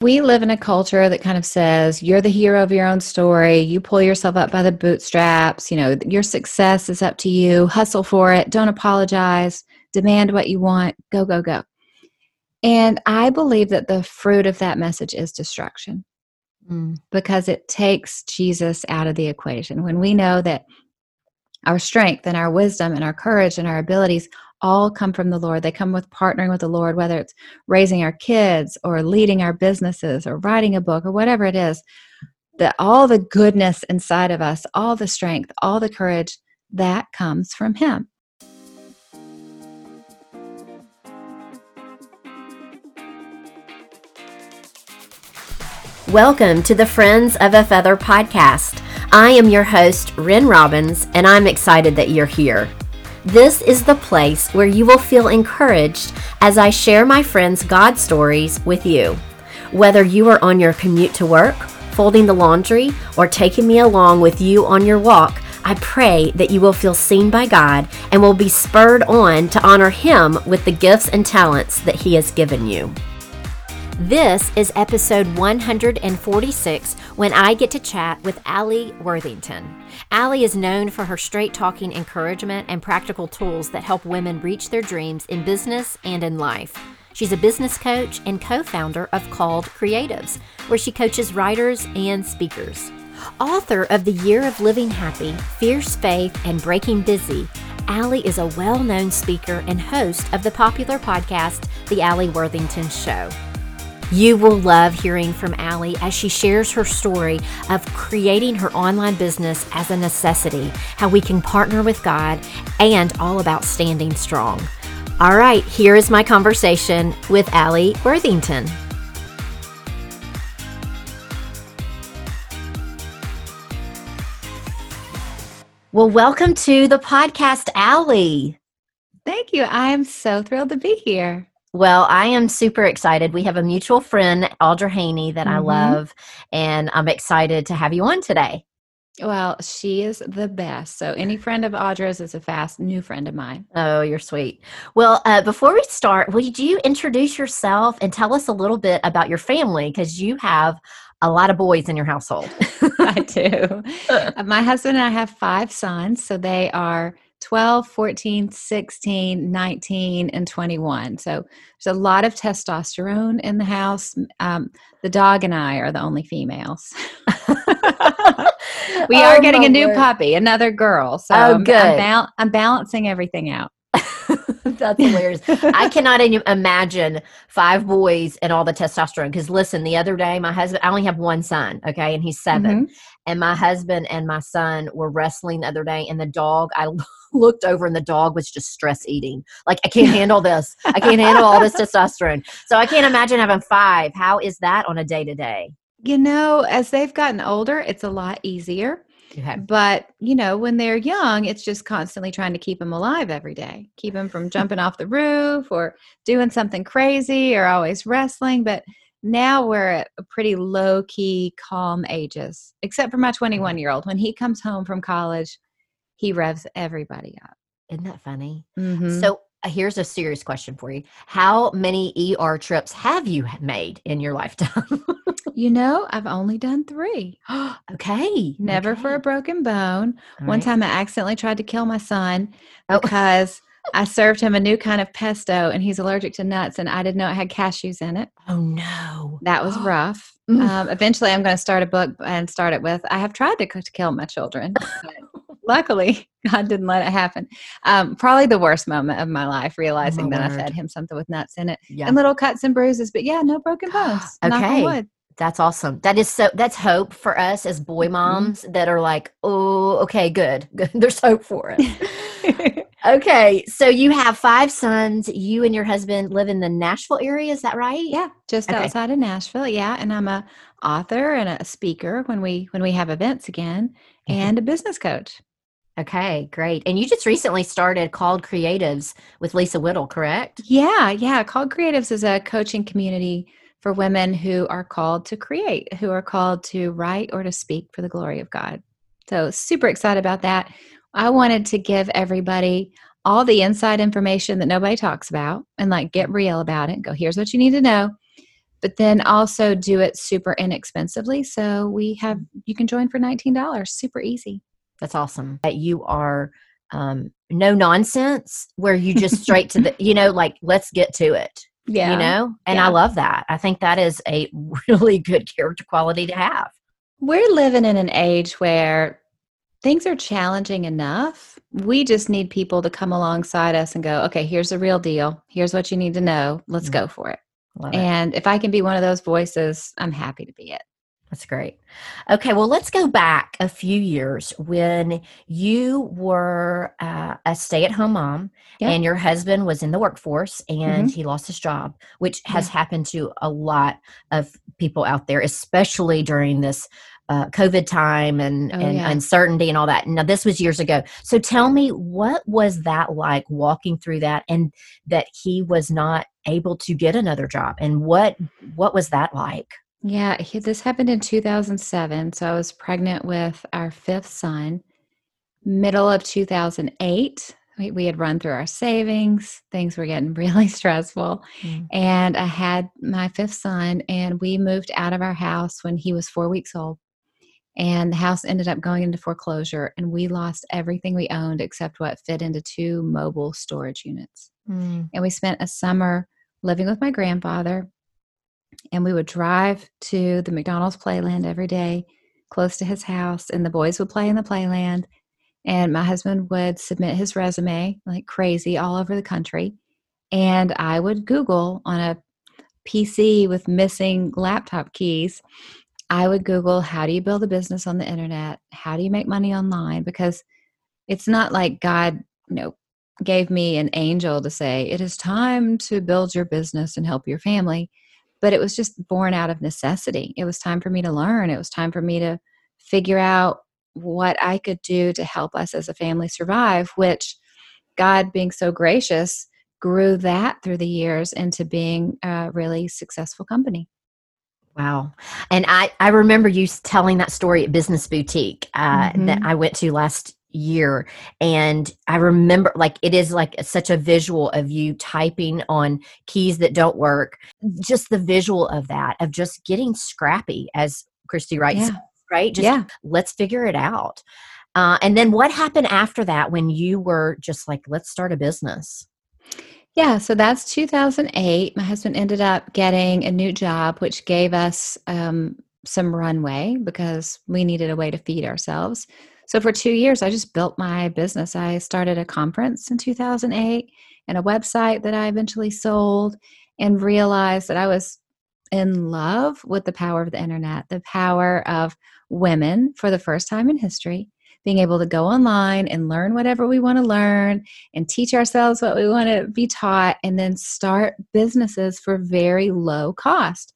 we live in a culture that kind of says you're the hero of your own story. You pull yourself up by the bootstraps. You know, your success is up to you. Hustle for it. Don't apologize. Demand what you want. Go, go, go. And I believe that the fruit of that message is destruction mm. because it takes Jesus out of the equation. When we know that our strength and our wisdom and our courage and our abilities all come from the Lord. They come with partnering with the Lord, whether it's raising our kids or leading our businesses or writing a book or whatever it is. That all the goodness inside of us, all the strength, all the courage, that comes from Him. Welcome to the Friends of a Feather podcast. I am your host, Ren Robbins, and I'm excited that you're here. This is the place where you will feel encouraged as I share my friends' God stories with you. Whether you are on your commute to work, folding the laundry, or taking me along with you on your walk, I pray that you will feel seen by God and will be spurred on to honor Him with the gifts and talents that He has given you. This is episode 146 when I get to chat with Alli Worthington. Alli is known for her straight talking encouragement and practical tools that help women reach their dreams in business and in life. She's a business coach and co founder of Called Creatives, where she coaches writers and speakers. Author of The Year of Living Happy, Fierce Faith, and Breaking Busy, Alli is a well known speaker and host of the popular podcast, The Alli Worthington Show. You will love hearing from Alli as she shares her story of creating her online business as a necessity, how we can partner with God, and all about standing strong. All right, here is my conversation with Alli Worthington. Well, welcome to the podcast, Alli. Thank you. I am so thrilled to be here. Well, I am super excited. We have a mutual friend, Audra Haney, that mm-hmm. I love, and I'm excited to have you on today. Well, she is the best. So, any friend of Audra's is a fast new friend of mine. Oh, you're sweet. Well, uh, before we start, would you introduce yourself and tell us a little bit about your family? Because you have a lot of boys in your household. I do. My husband and I have five sons. So, they are 12, 14, 16, 19, and 21. So there's a lot of testosterone in the house. Um, the dog and I are the only females. we oh, are getting a new word. puppy, another girl. So oh, I'm, good. I'm, ba- I'm balancing everything out. That's hilarious. I cannot imagine five boys and all the testosterone. Because listen, the other day, my husband, I only have one son, okay, and he's 7 mm-hmm. And my husband and my son were wrestling the other day, and the dog, I looked over, and the dog was just stress eating. Like, I can't handle this. I can't handle all this testosterone. So I can't imagine having five. How is that on a day to day? You know, as they've gotten older, it's a lot easier Okay. But, you know, when they're young, it's just constantly trying to keep them alive every day, keep them from jumping off the roof or doing something crazy or always wrestling. But now we're at a pretty low key, calm ages, except for my 21 year old. When he comes home from college, he revs everybody up. Isn't that funny? Mm-hmm. So, here's a serious question for you. How many ER trips have you made in your lifetime? you know, I've only done three. okay. Never okay. for a broken bone. All One right. time I accidentally tried to kill my son oh. because oh. I served him a new kind of pesto and he's allergic to nuts and I didn't know it had cashews in it. Oh, no. That was rough. um, eventually, I'm going to start a book and start it with I have tried to, to kill my children. luckily god didn't let it happen um, probably the worst moment of my life realizing oh, that word. i fed him something with nuts in it yeah. and little cuts and bruises but yeah no broken bones okay that's awesome. That is so that's hope for us as boy mm-hmm. moms mm-hmm. that are like, "Oh, okay, good. Good. There's hope for it." okay, so you have five sons. You and your husband live in the Nashville area, is that right? Yeah, just okay. outside of Nashville. Yeah, and I'm a author and a speaker when we when we have events again mm-hmm. and a business coach. Okay, great. And you just recently started Called Creatives with Lisa Whittle, correct? Yeah, yeah. Called Creatives is a coaching community for women who are called to create, who are called to write or to speak for the glory of God. So, super excited about that. I wanted to give everybody all the inside information that nobody talks about and like get real about it. Go, here's what you need to know. but then also do it super inexpensively. So we have you can join for nineteen dollars, super easy. That's awesome. That you are um, no nonsense, where you just straight to the, you know, like let's get to it. Yeah, you know, and Yeah. I love that. I think that is a really good character quality to have. We're living in an age where things are challenging enough. We just need people to come alongside us and go, okay, here's the real deal. Here's what you need to know. Let's Mm. go for it. Love it. And if I can be one of those voices, I'm happy to be it. That's great. Okay, well, let's go back a few years when you were uh, a stay at home mom Yeah. and your husband was in the workforce and he lost his job, which has happened to a lot of people out there, especially during this. Uh, COVID time and, Oh, and yeah. uncertainty and all that. Now, this was years ago. So, tell me, what was that like walking through that, and that he was not able to get another job, and what what was that like? Yeah, he, this happened in 2007. So I was pregnant with our fifth son. Middle of 2008, we, we had run through our savings. Things were getting really stressful. Mm. And I had my fifth son, and we moved out of our house when he was four weeks old. And the house ended up going into foreclosure, and we lost everything we owned except what fit into two mobile storage units Mm. and we spent a summer living with my grandfather and we would drive to the mcdonald's playland every day close to his house and the boys would play in the playland and my husband would submit his resume like crazy all over the country and i would google on a pc with missing laptop keys i would google how do you build a business on the internet how do you make money online because it's not like god you know gave me an angel to say, It is time to build your business and help your family. But it was just born out of necessity. It was time for me to learn. It was time for me to figure out what I could do to help us as a family survive, which God, being so gracious, grew that through the years into being a really successful company. Wow. And I, I remember you telling that story at Business Boutique uh, that Mhm. I went to last year. And I remember, like, it is like such a visual of you typing on keys that don't work. Just the visual of that, of just getting scrappy, as Christy writes, Yeah. right? Just yeah. let's figure it out. Uh, and then what happened after that when you were just like, let's start a business? Yeah, so that's 2008. My husband ended up getting a new job, which gave us um, some runway because we needed a way to feed ourselves. So for two years, I just built my business. I started a conference in 2008 and a website that I eventually sold and realized that I was in love with the power of the internet, the power of women for the first time in history being able to go online and learn whatever we want to learn and teach ourselves what we want to be taught and then start businesses for very low cost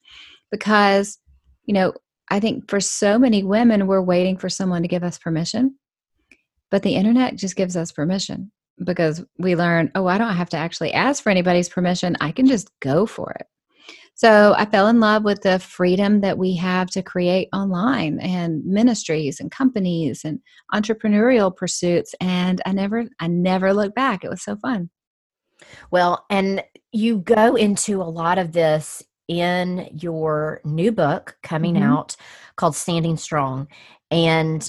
because you know i think for so many women we're waiting for someone to give us permission but the internet just gives us permission because we learn oh i don't have to actually ask for anybody's permission. I can just go for it. So i fell in love with the freedom that we have to create online and ministries and companies and entrepreneurial pursuits and i never i never looked back. It was so fun. Well, and you go into a lot of this in your new book coming Mhm. out called Standing Strong. And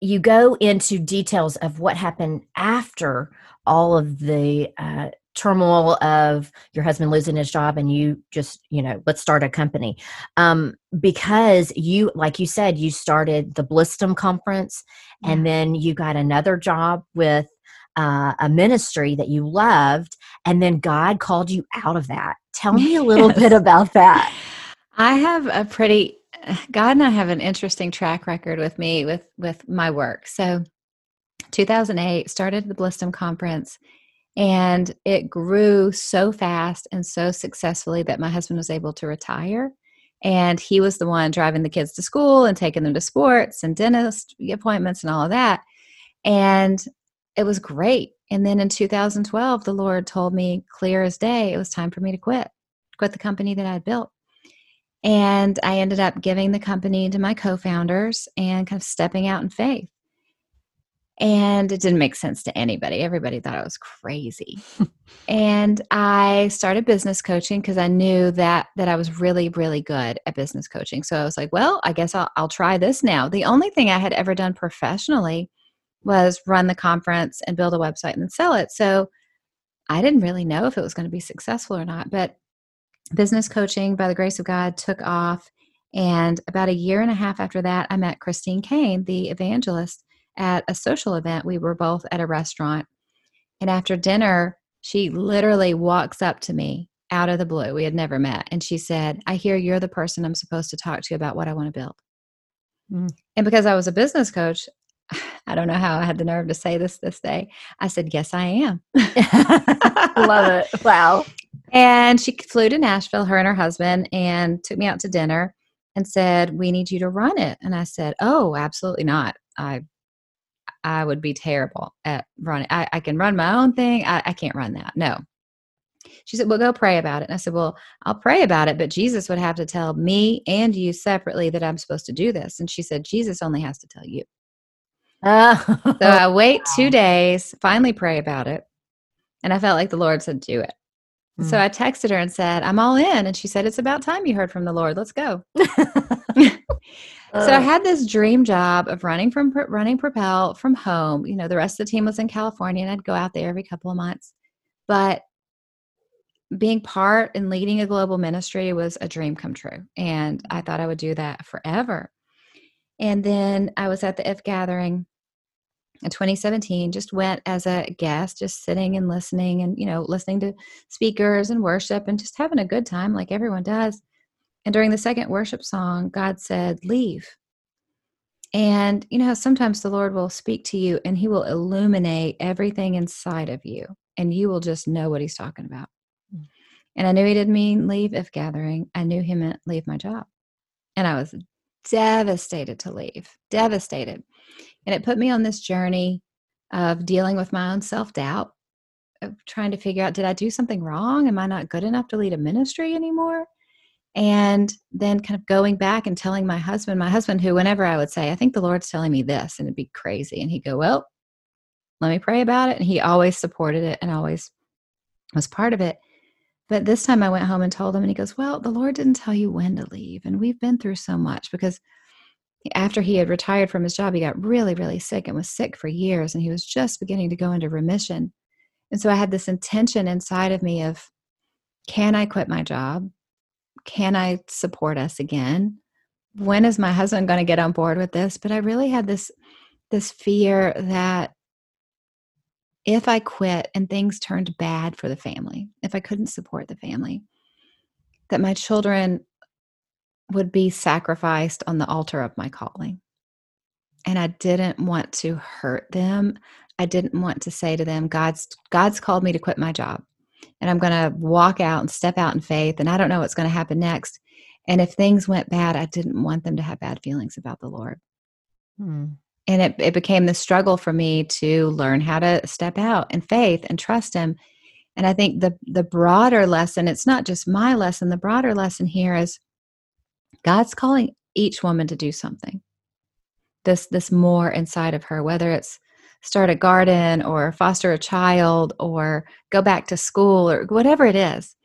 you go into details of what happened after all of the uh, turmoil of your husband losing his job and you just, you know, let's start a company. Um, because you, like you said, you started the Blissdom conference and then you got another job with uh, a ministry that you loved, and then God called you out of that. Tell me a little Yes. bit about that. I have a pretty God and I have an interesting track record with me with with my work. So 2008 started the Blissdom conference and it grew so fast and so successfully that my husband was able to retire and he was the one driving the kids to school and taking them to sports and dentist appointments and all of that. And it was great. And then in 2012 the Lord told me clear as day it was time for me to quit. Quit the company that I had built. And I ended up giving the company to my co founders and kind of stepping out in faith. and it didn't make sense to anybody. Everybody thought I was crazy. and I started business coaching because I knew that that I was really really good at business coaching. So I was like, well, I guess I'll I'll try this now. The only thing I had ever done professionally was run the conference and build a website and sell it. So I didn't really know if it was going to be successful or not, but business coaching by the grace of God took off and about a year and a half after that, I met Christine Caine, the evangelist, at a social event. We were both at a restaurant. And after dinner, she literally walks up to me out of the blue. We had never met. And she said, I hear you're the person I'm supposed to talk to about what I want to build. Mm. And because I was a business coach, I don't know how I had the nerve to say this this day. I said, Yes, I am. Love it. Wow. And she flew to Nashville, her and her husband, and took me out to dinner and said, "We need you to run it." And I said, "Oh, absolutely not. I I would be terrible at running. I, I can run my own thing. I, I can't run that. No." She said, "Well, go pray about it." And I said, "Well, I'll pray about it, but Jesus would have to tell me and you separately that I'm supposed to do this." And she said, "Jesus only has to tell you." Uh, so I wait two days, finally pray about it, and I felt like the Lord said, "Do it." Mm. So I texted her and said, I'm all in. And she said, It's about time you heard from the Lord. Let's go. so I had this dream job of running from running Propel from home. You know, the rest of the team was in California and I'd go out there every couple of months. But being part and leading a global ministry was a dream come true. And I thought I would do that forever. And then I was at the If Gathering in 2017 just went as a guest just sitting and listening and you know listening to speakers and worship and just having a good time like everyone does. And during the second worship song god said leave. And you know sometimes the lord will speak to you and he will illuminate everything inside of you and you will just know what he's talking about. Mm. and i knew he didn't mean leave if gathering. I knew he meant leave my job. And i was devastated to leave devastated and it put me on this journey of dealing with my own self doubt, of trying to figure out did I do something wrong? Am I not good enough to lead a ministry anymore? And then kind of going back and telling my husband, my husband, who whenever I would say, I think the Lord's telling me this, and it'd be crazy. And he'd go, Well, let me pray about it. And he always supported it and always was part of it. But this time I went home and told him, and he goes, Well, the Lord didn't tell you when to leave. And we've been through so much because after he had retired from his job, he got really, really sick and was sick for years. And he was just beginning to go into remission. And so I had this intention inside of me of can I quit my job? Can I support us again? When is my husband going to get on board with this? But I really had this this fear that if I quit and things turned bad for the family, if I couldn't support the family, that my children would be sacrificed on the altar of my calling. And I didn't want to hurt them. I didn't want to say to them, God's God's called me to quit my job. And I'm going to walk out and step out in faith and I don't know what's going to happen next. And if things went bad, I didn't want them to have bad feelings about the Lord. Hmm. And it, it became the struggle for me to learn how to step out in faith and trust Him. And I think the the broader lesson, it's not just my lesson, the broader lesson here is God's calling each woman to do something. This this more inside of her, whether it's start a garden or foster a child or go back to school or whatever it is.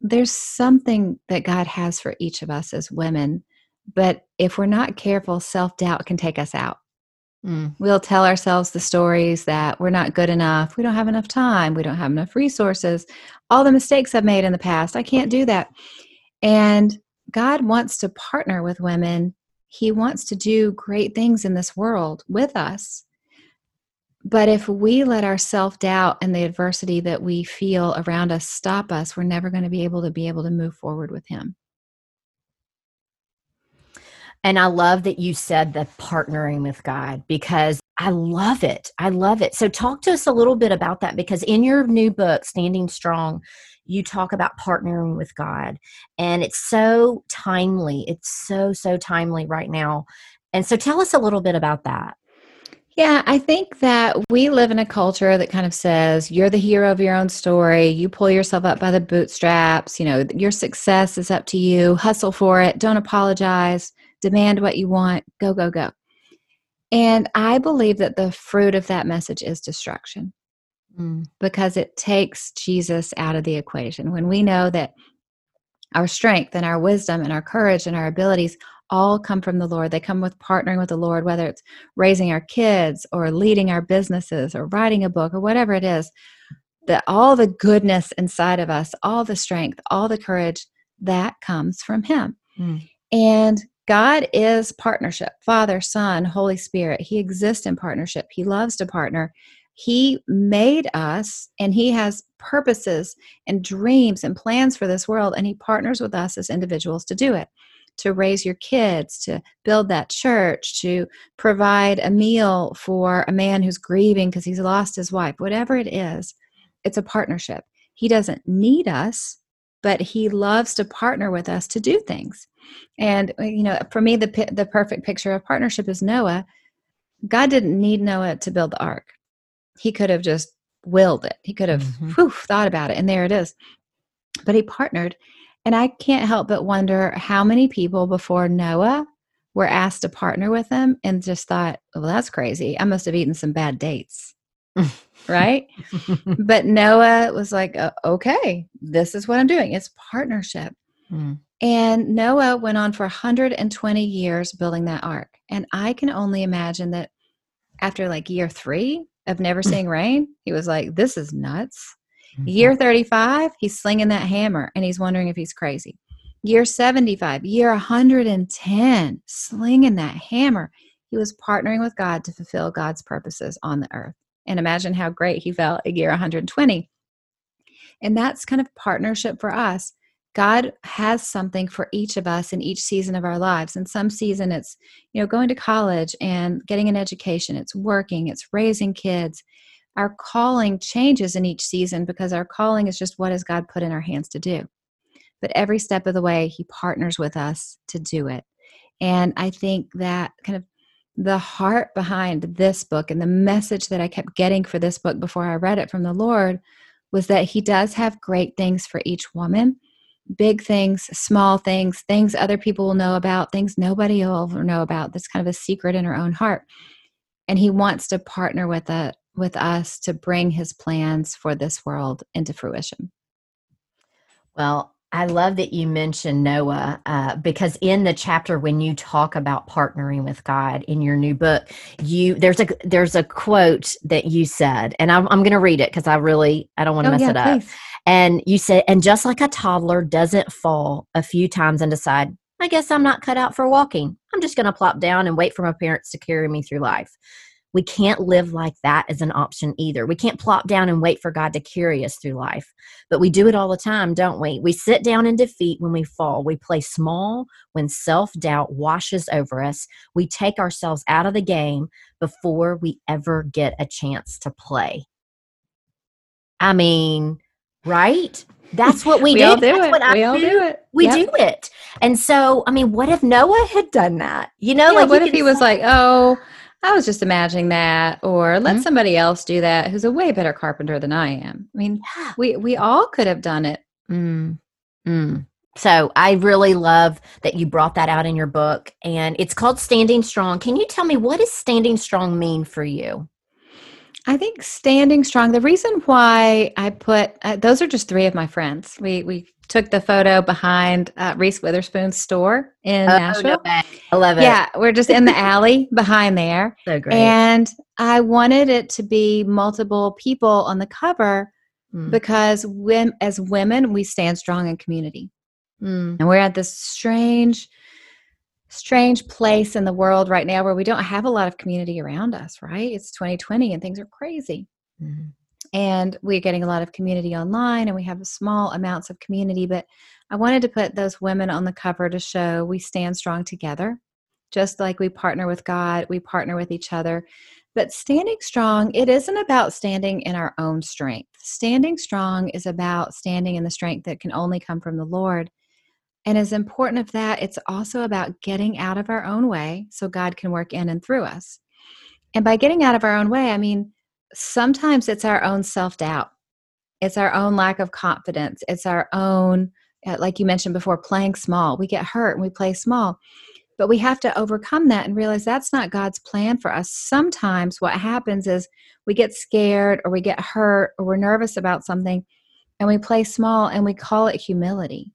There's something that God has for each of us as women, but if we're not careful, self-doubt can take us out. Mm. We'll tell ourselves the stories that we're not good enough, we don't have enough time, we don't have enough resources, all the mistakes I've made in the past, I can't do that. And God wants to partner with women. He wants to do great things in this world with us. But if we let our self doubt and the adversity that we feel around us stop us, we're never going to be able to be able to move forward with Him. And I love that you said the partnering with God because I love it. I love it. So, talk to us a little bit about that because in your new book, Standing Strong, you talk about partnering with God. And it's so timely. It's so, so timely right now. And so tell us a little bit about that. Yeah, I think that we live in a culture that kind of says you're the hero of your own story. You pull yourself up by the bootstraps. You know, your success is up to you. Hustle for it. Don't apologize. Demand what you want. Go, go, go. And I believe that the fruit of that message is destruction mm. because it takes Jesus out of the equation. When we know that our strength and our wisdom and our courage and our abilities all come from the Lord. They come with partnering with the Lord, whether it's raising our kids or leading our businesses or writing a book or whatever it is. That all the goodness inside of us, all the strength, all the courage, that comes from Him. Mm. And God is partnership Father, Son, Holy Spirit. He exists in partnership. He loves to partner. He made us and He has purposes and dreams and plans for this world, and He partners with us as individuals to do it. To raise your kids, to build that church, to provide a meal for a man who's grieving because he's lost his wife, whatever it is, it's a partnership. He doesn't need us, but he loves to partner with us to do things. And uh, you know, for me, the the perfect picture of partnership is Noah. God didn't need Noah to build the ark. He could have just willed it. He could have mm-hmm. whew, thought about it, and there it is. But he partnered, and I can't help but wonder how many people before Noah were asked to partner with him and just thought, "Well, that's crazy. I must have eaten some bad dates." right? but Noah was like, okay, this is what I'm doing. It's partnership. Mm. And Noah went on for 120 years building that ark. And I can only imagine that after like year three of never mm. seeing rain, he was like, this is nuts. Mm-hmm. Year 35, he's slinging that hammer and he's wondering if he's crazy. Year 75, year 110, slinging that hammer. He was partnering with God to fulfill God's purposes on the earth and imagine how great he felt a year 120 and that's kind of partnership for us. God has something for each of us in each season of our lives. In some season it's you know going to college and getting an education it's working it's raising kids. Our calling changes in each season because our calling is just what has god put in our hands to do. But every step of the way he partners with us to do it. And i think that kind of the heart behind this book and the message that I kept getting for this book before I read it from the Lord was that He does have great things for each woman big things, small things, things other people will know about, things nobody will ever know about. That's kind of a secret in her own heart. And He wants to partner with, a, with us to bring His plans for this world into fruition. Well, I love that you mentioned Noah uh, because in the chapter when you talk about partnering with God in your new book, you there's a there's a quote that you said, and I'm I'm going to read it because I really I don't want to oh, mess yeah, it up. Please. And you said, and just like a toddler doesn't fall a few times and decide, I guess I'm not cut out for walking. I'm just going to plop down and wait for my parents to carry me through life. We can't live like that as an option either. We can't plop down and wait for God to carry us through life. But we do it all the time, don't we? We sit down in defeat when we fall. We play small when self doubt washes over us. We take ourselves out of the game before we ever get a chance to play. I mean, right? That's what we, we do. All do That's it. we all do. it. We yep. do it. And so, I mean, what if Noah had done that? You know, yeah, like what if he was like, "Oh, I was just imagining that, or let mm-hmm. somebody else do that who's a way better carpenter than I am. I mean, yeah. we we all could have done it. Mm. Mm. So I really love that you brought that out in your book, and it's called Standing Strong. Can you tell me what does standing strong mean for you? I think standing strong. The reason why I put uh, those are just three of my friends. We we took the photo behind uh, Reese Witherspoon's store in oh, Nashville. No I love it. Yeah, we're just in the alley behind there. So great. And I wanted it to be multiple people on the cover mm. because when, as women, we stand strong in community. Mm. And we're at this strange, strange place in the world right now where we don't have a lot of community around us, right? It's 2020 and things are crazy. Mm and we're getting a lot of community online and we have small amounts of community but i wanted to put those women on the cover to show we stand strong together just like we partner with god we partner with each other but standing strong it isn't about standing in our own strength standing strong is about standing in the strength that can only come from the lord and as important of that it's also about getting out of our own way so god can work in and through us and by getting out of our own way i mean sometimes it's our own self doubt, it's our own lack of confidence, it's our own, uh, like you mentioned before, playing small. We get hurt and we play small. But we have to overcome that and realize that's not God's plan for us. Sometimes what happens is we get scared or we get hurt or we're nervous about something and we play small and we call it humility.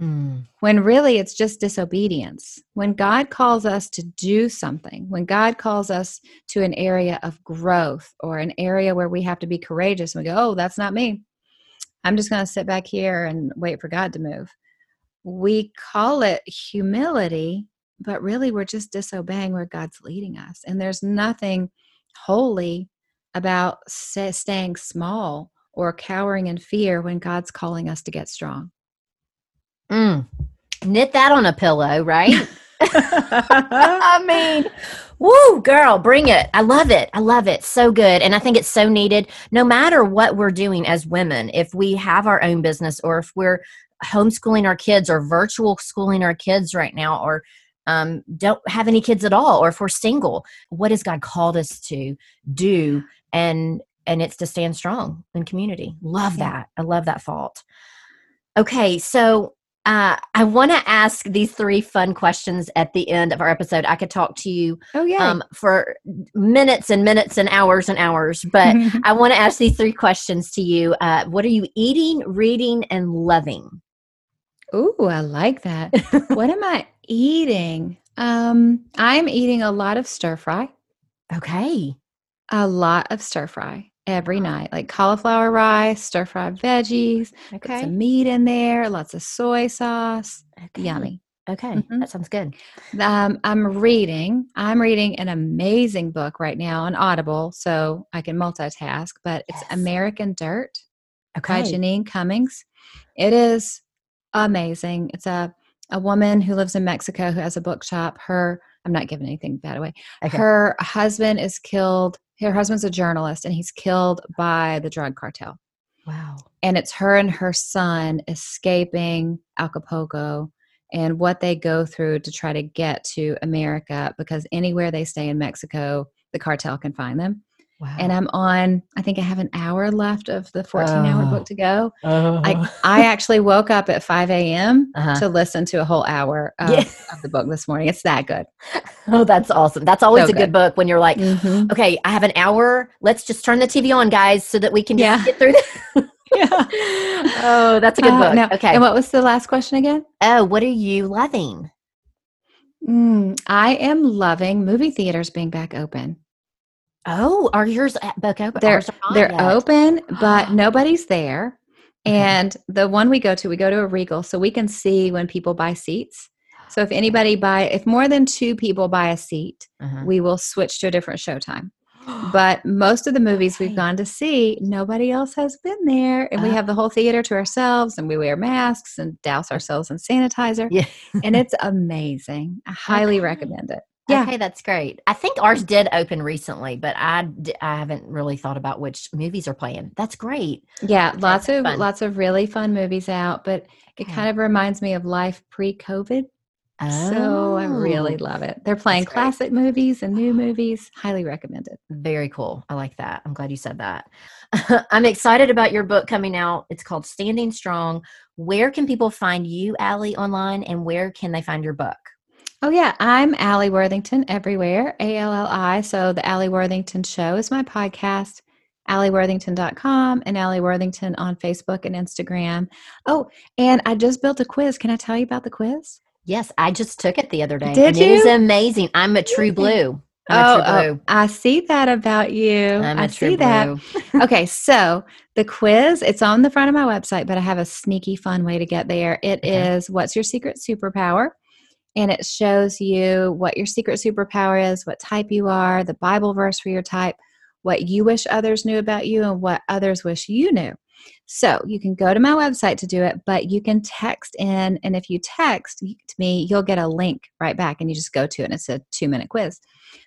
Mm. When really it's just disobedience. When God calls us to do something, when God calls us to an area of growth or an area where we have to be courageous, and we go, oh, that's not me. I'm just going to sit back here and wait for God to move. We call it humility, but really we're just disobeying where God's leading us. And there's nothing holy about staying small or cowering in fear when God's calling us to get strong. Mm. Knit that on a pillow, right? I mean, woo, girl, bring it. I love it. I love it. So good. And I think it's so needed no matter what we're doing as women. If we have our own business or if we're homeschooling our kids or virtual schooling our kids right now or um, don't have any kids at all or if we're single what has god called us to do and and it's to stand strong in community love that i love that thought okay so uh, I want to ask these three fun questions at the end of our episode. I could talk to you oh, yeah. Um, for minutes and minutes and hours and hours, but I want to ask these three questions to you. Uh, what are you eating, reading, and loving? Ooh, I like that. what am I eating? Um, I'm eating a lot of stir fry. Okay. A lot of stir fry every night, like cauliflower rice, stir fried veggies, okay. some meat in there, lots of soy sauce. Okay. Yummy. Okay, mm-hmm. that sounds good. Um, I'm reading. I'm reading an amazing book right now on Audible, so I can multitask. But it's yes. American Dirt okay. by Jeanine Cummins. It is amazing. It's a a woman who lives in Mexico who has a bookshop. Her I'm not giving anything bad away. Okay. Her husband is killed her husband's a journalist and he's killed by the drug cartel. Wow. And it's her and her son escaping Acapulco and what they go through to try to get to America because anywhere they stay in Mexico, the cartel can find them. Wow. And I'm on, I think I have an hour left of the 14 hour book to go. Uh, I, I actually woke up at 5 a.m. Uh-huh. to listen to a whole hour of, yeah. of, the book this morning. It's that good. Oh, that's awesome. That's always so a good. good. book when you're like, mm-hmm. okay, I have an hour. Let's just turn the TV on, guys, so that we can yeah. get through this. yeah. Oh, that's a good uh, book. No. Okay. And what was the last question again? Oh, what are you loving? Mm, I am loving movie theaters being back open. Oh, are yours at book open? They're they're yet. open, but nobody's there. And the one we go to, we go to a Regal, so we can see when people buy seats. So if anybody buy, if more than two people buy a seat, uh-huh. we will switch to a different showtime. but most of the movies we've gone to see, nobody else has been there, and we have the whole theater to ourselves, and we wear masks and douse ourselves in sanitizer. Yeah. and it's amazing. I highly okay. recommend it. Yeah. Okay, that's great. I think ours did open recently, but I I haven't really thought about which movies are playing. That's great. Yeah, lots of fun. lots of really fun movies out, but it kind of reminds me of life pre-COVID. Oh. So I really oh, love it. They're playing classic movies and new movies. Highly recommended. Very cool. I like that. I'm glad you said that. I'm excited about your book coming out. It's called Standing Strong. Where can people find you, Alli, online, and where can they find your book? Oh, yeah. I'm Alli Worthington everywhere, A L L I. So, The Alli Worthington Show is my podcast, alliworthington.com, and Alli Worthington on Facebook and Instagram. Oh, and I just built a quiz. Can I tell you about the quiz? Yes, I just took it the other day. Did you? It is amazing. I'm a true blue. I'm oh, oh, I see that about you. I'm I see that. okay, so the quiz, it's on the front of my website, but I have a sneaky fun way to get there. It okay. is what's your secret superpower? And it shows you what your secret superpower is, what type you are, the Bible verse for your type, what you wish others knew about you, and what others wish you knew. So you can go to my website to do it, but you can text in, and if you text to me, you'll get a link right back, and you just go to it, and it's a two minute quiz.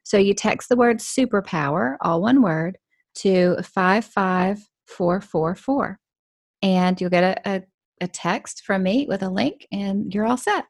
So you text the word superpower, all one word, to 55444, and you'll get a, a, a text from me with a link, and you're all set.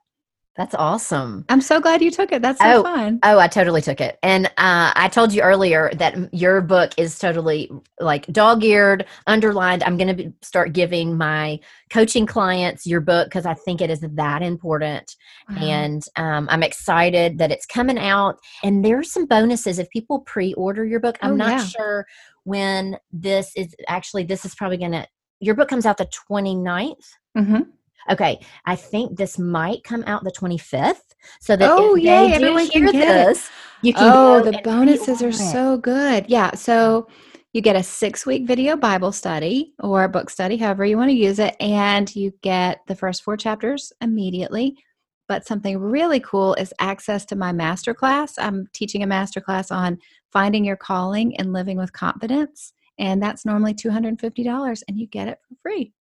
That's awesome. I'm so glad you took it. That's so Oh, fun. Oh, I totally took it. And uh, I told you earlier that your book is totally like dog eared, underlined. I'm going to start giving my coaching clients your book because I think it is that important. Wow. And um, I'm excited that it's coming out. And there's some bonuses if people pre order your book. I'm Oh, not yeah. sure when this is actually, this is probably going to, your book comes out the 29th. Mhm. Okay, I think this might come out the 25th, so that Oh, if yay, they do everyone can hear get it. this, you can. Oh, the bonuses are it. so good. Yeah. So you get a six week video Bible study or book study, however you want to use it. And you get the first four chapters immediately. But something really cool is access to my masterclass. I'm teaching a masterclass on finding your calling and living with confidence. And that's normally $250 and you get it for free.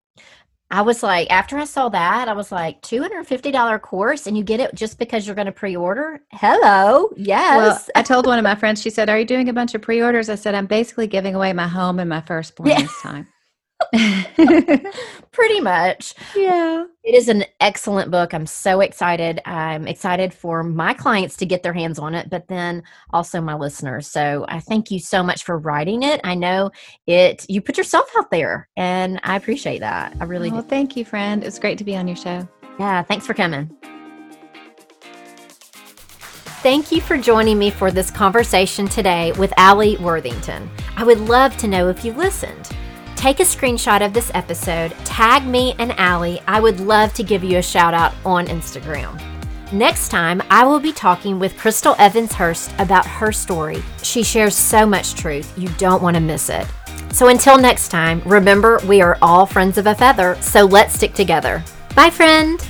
I was like, after I saw that, I was like, two hundred fifty dollar course, and you get it just because you're going to pre-order. Hello, Yes. Well, I told one of my friends, she said, Are you doing a bunch of pre orders? I said, I'm basically giving away my home and my firstborn Yeah. this time. pretty much. yeah. It is an excellent book. I'm so excited. I'm excited for my clients to get their hands on it, but then also my listeners. So I thank you so much for writing it. I know it. You put yourself out there, and I appreciate that. I really do. Well, do. thank you, friend. It was great to be on your show. Yeah, thanks for coming. Thank you for joining me for this conversation today with Alli Worthington. I would love to know if you listened. Take a screenshot of this episode, tag me and Alli. I would love to give you a shout out on Instagram. Next time, I will be talking with Crystal Evans Hurst about her story. She shares so much truth, you don't want to miss it. So until next time, remember we are all friends of a feather, so let's stick together. Bye, friend.